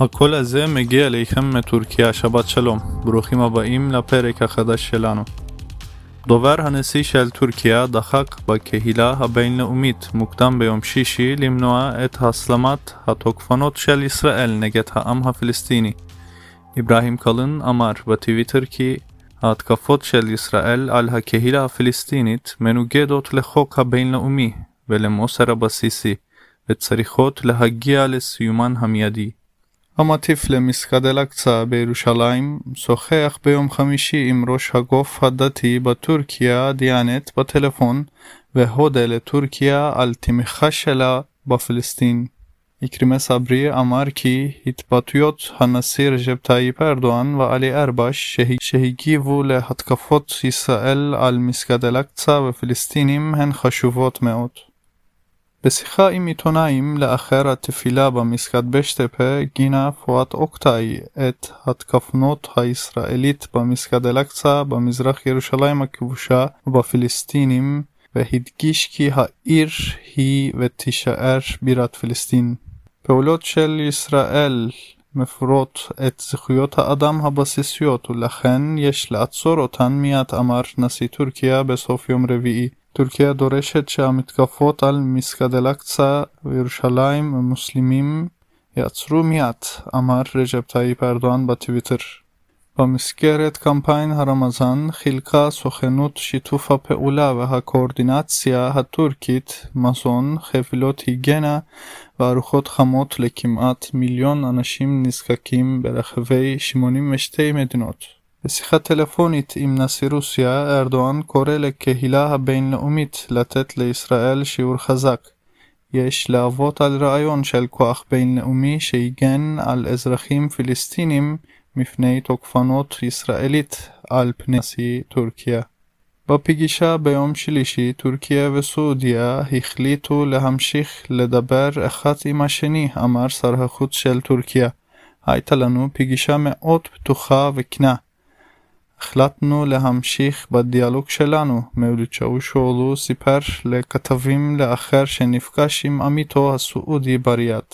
הקול הזה מגיע אליכם מטורקיה, שבת שלום. ברוכים הבאים לפרק החדש שלנו. דובר הנשיא של טורקיה דחק בקהילה הבינלאומית מוקדם ביום שישי למנוע את הסלמת התוקפנות של ישראל נגד העם הפלסטיני. אברהים קלן אמר בטוויטר כי ההתקפות של ישראל על הקהילה הפלסטינית מנוגדות לחוק הבינלאומי ולמוסר הבסיסי, וצריכות להגיע לסיומן המיידי. המטיף למסגד אל-אקצא בירושלים שוחח ביום חמישי עם ראש הגוף הדתי בטורקיה דיאנט בטלפון והודה לטורקיה על תמיכה שלה בפלסטין. איקרימה סברי אמר כי התבטאויות הנשיא רג'ב טאיפ ארדואן ואלי ארבש שהגיבו להתקפות ישראל על מסגד אל-אקצא ופלסטינים הן חשובות מאוד. בשיחה עם עיתונאים לאחר התפילה במסגד בשטפה גינה פואט אוקטאי את התקפנות הישראלית במסגד אל-אקצא במזרח ירושלים הכבושה ובפלסטינים והדגיש כי העיר היא ותישאר בירת פלסטין. פעולות של ישראל מפרות את זכויות האדם הבסיסיות ולכן יש לעצור אותן מיד אמר נשיא טורקיה בסוף יום רביעי. טורקיה דורשת שהמתקפות על מסגד אל-אקצא וירושלים המוסלמים יעצרו מיד, אמר רג'ב טאיפ ארדואן בטוויטר. במסגרת קמפיין הרמזן חילקה סוכנות שיתוף הפעולה והקואורדינציה הטורקית מזון, חבילות היגיינה וארוחות חמות לכמעט מיליון אנשים נזקקים ברחבי 82 מדינות. בשיחה טלפונית עם נשיא רוסיה, ארדואן קורא לקהילה הבינלאומית לתת לישראל שיעור חזק. יש להוות על רעיון של כוח בינלאומי שיגן על אזרחים פלסטינים מפני תוקפנות ישראלית על פני נשיא טורקיה. בפגישה ביום שלישי, טורקיה וסעודיה החליטו להמשיך לדבר אחד עם השני, אמר שר החוץ של טורקיה. הייתה לנו פגישה מאוד פתוחה וכנה. החלטנו להמשיך בדיאלוג שלנו, מולד שאושולו סיפר לכתבים לאחר שנפגש עם עמיתו הסעודי בריאד.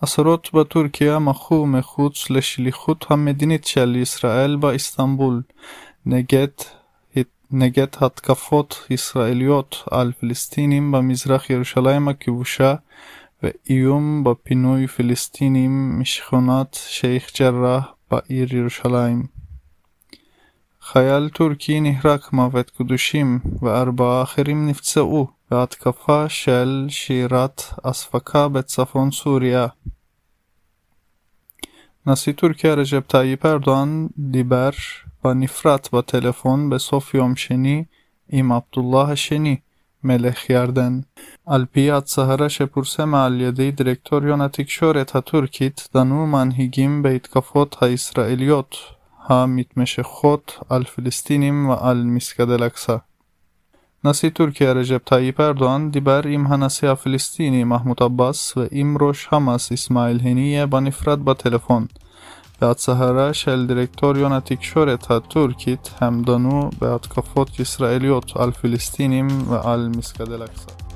עשרות בטורקיה מחו מחוץ לשליחות המדינית של ישראל באיסטנבול נגד, נגד התקפות ישראליות על פלסטינים במזרח ירושלים הכבושה ואיום בפינוי פלסטינים משכונת שייח' ג'ראח בעיר ירושלים. חייל טורקי נהרג מוות קדושים וארבעה אחרים נפצעו בהתקפה של שירת אספקה בצפון סוריה. נשיא טורקיה רג'ב טאיפ ארדואן דיבר בנפרד בטלפון בסוף יום שני עם עבדוללה השני, מלך ירדן. על פי הצהרה שפורסמה על ידי דירקטוריון התקשורת הטורקית, דנו מנהיגים בהתקפות הישראליות המתמשכות על פלסטינים ועל מסגד אל-אקצא. נשיא טורקיה רג'ב טאיפ ארדואן דיבר עם הנשיא הפלסטיני מחמוד עבאס ועם ראש חמאס אסמאעיל הנייה בנפרד בטלפון. בהצהרה של דירקטוריון התקשורת הטורקית הם דנו בהתקפות ישראליות על פלסטינים ועל מסגד אל-אקצא.